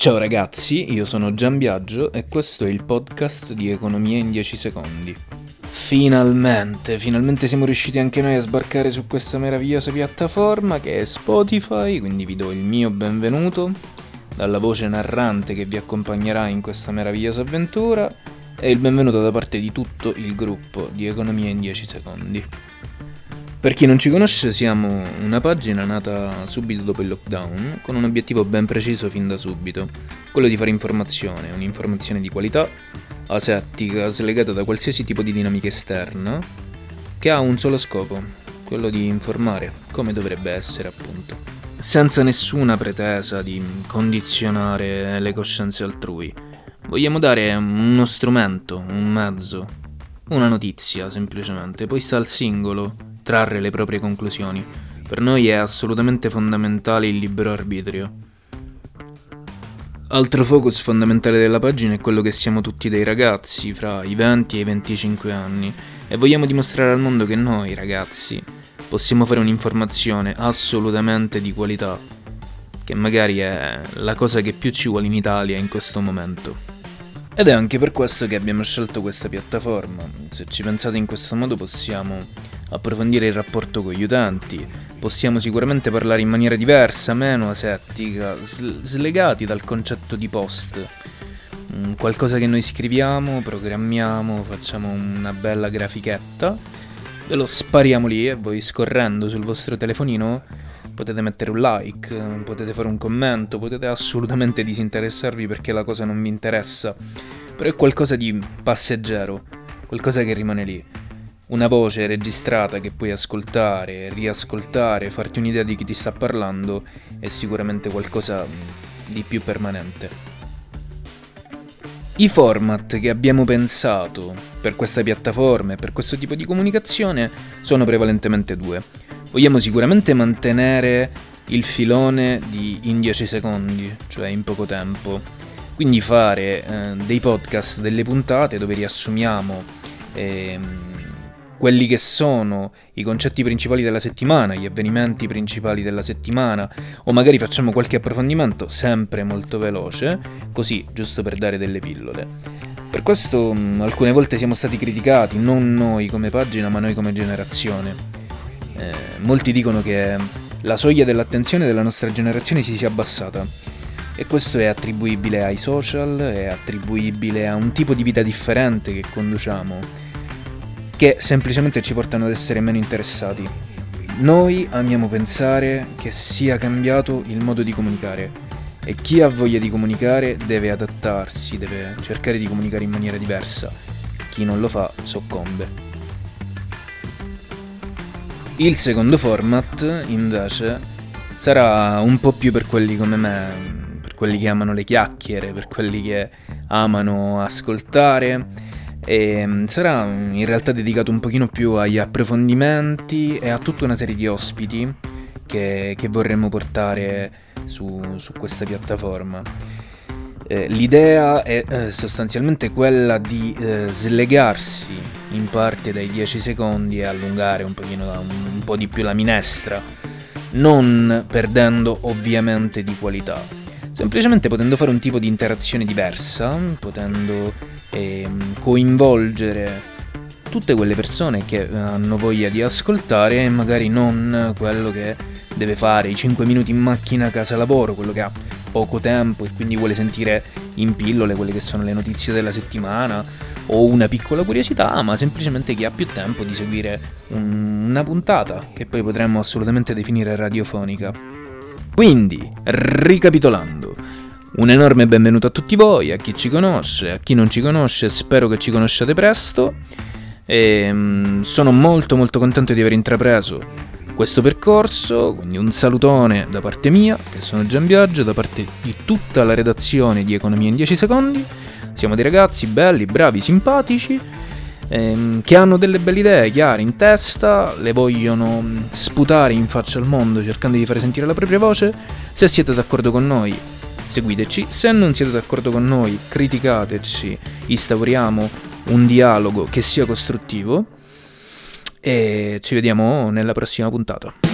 Ciao ragazzi, io sono Gian Biagio e questo è il podcast di Economia in 10 secondi. Finalmente, finalmente siamo riusciti anche noi a sbarcare su questa meravigliosa piattaforma che è Spotify, quindi vi do il mio benvenuto dalla voce narrante che vi accompagnerà in questa meravigliosa avventura e il benvenuto da parte di tutto il gruppo di Economia in 10 secondi. Per chi non ci conosce, siamo una pagina nata subito dopo il lockdown, con un obiettivo ben preciso fin da subito, quello di fare informazione, un'informazione di qualità, asettica, slegata da qualsiasi tipo di dinamica esterna, che ha un solo scopo, quello di informare, come dovrebbe essere appunto. Senza nessuna pretesa di condizionare le coscienze altrui. Vogliamo dare uno strumento, un mezzo, una notizia semplicemente, poi sta al singolo trarre le proprie conclusioni. Per noi è assolutamente fondamentale il libero arbitrio. Altro focus fondamentale della pagina è quello che siamo tutti dei ragazzi fra i 20 e i 25 anni e vogliamo dimostrare al mondo che noi ragazzi possiamo fare un'informazione assolutamente di qualità, che magari è la cosa che più ci vuole in Italia in questo momento. Ed è anche per questo che abbiamo scelto questa piattaforma. Se ci pensate in questo modo possiamo approfondire il rapporto con gli utenti, possiamo sicuramente parlare in maniera diversa, meno asettica, slegati dal concetto di post. Qualcosa che noi scriviamo, programmiamo, facciamo una bella grafichetta, ve lo spariamo lì e voi scorrendo sul vostro telefonino potete mettere un like, potete fare un commento, potete assolutamente disinteressarvi perché la cosa non vi interessa, però è qualcosa di passeggero, qualcosa che rimane lì una voce registrata che puoi ascoltare, riascoltare, farti un'idea di chi ti sta parlando è sicuramente qualcosa di più permanente. I format che abbiamo pensato per questa piattaforma e per questo tipo di comunicazione sono prevalentemente due. Vogliamo sicuramente mantenere il filone di in 10 secondi, cioè in poco tempo. Quindi fare eh, dei podcast, delle puntate dove riassumiamo eh, quelli che sono i concetti principali della settimana, gli avvenimenti principali della settimana, o magari facciamo qualche approfondimento sempre molto veloce, così giusto per dare delle pillole. Per questo mh, mm, alcune volte siamo stati criticati, non noi come pagina, ma noi come generazione. Eh, molti dicono che la soglia dell'attenzione della nostra generazione si sia abbassata. E questo è attribuibile ai social, è attribuibile a un tipo di vita differente che conduciamo che semplicemente ci portano ad essere meno interessati. Noi amiamo pensare che sia cambiato il modo di comunicare e chi ha voglia di comunicare deve adattarsi, deve cercare di comunicare in maniera diversa. Chi non lo fa soccombe. Il secondo format, invece, sarà un po' più per quelli come me, per quelli che amano le chiacchiere, per quelli che amano ascoltare e ehm, sarà in realtà dedicato un pochino più agli approfondimenti e a tutta una serie di ospiti che, che vorremmo portare su, su questa piattaforma. Eh, l'idea è eh, sostanzialmente quella di eh, slegarsi in parte dai 10 secondi e allungare un, pochino, un po' di più la minestra, non perdendo ovviamente di qualità, semplicemente potendo fare un tipo di interazione diversa, potendo e ehm, coinvolgere tutte quelle persone che hanno voglia di ascoltare e magari non quello che deve fare i 5 minuti in macchina a casa lavoro, quello che ha poco tempo e quindi vuole sentire in pillole quelle che sono le notizie della settimana o una piccola curiosità, ma semplicemente chi ha più tempo di seguire un, una puntata che poi potremmo assolutamente definire radiofonica. Quindi, ricapitolando, un enorme benvenuto a tutti voi, a chi ci conosce, a chi non ci conosce, spero che ci conosciate presto. E um, sono molto molto contento di aver intrapreso questo percorso, quindi un salutone da parte mia, che sono Gian Viaggio, da parte di tutta la redazione di Economia in 10 secondi. Siamo dei ragazzi belli, bravi, simpatici, ehm, che hanno delle belle idee chiare in testa, le vogliono mm, sputare in faccia al mondo cercando di fare sentire la propria voce. Se siete d'accordo con noi, seguiteci. Se non siete d'accordo con noi, criticateci, instauriamo un dialogo che sia costruttivo e ci vediamo nella prossima puntata.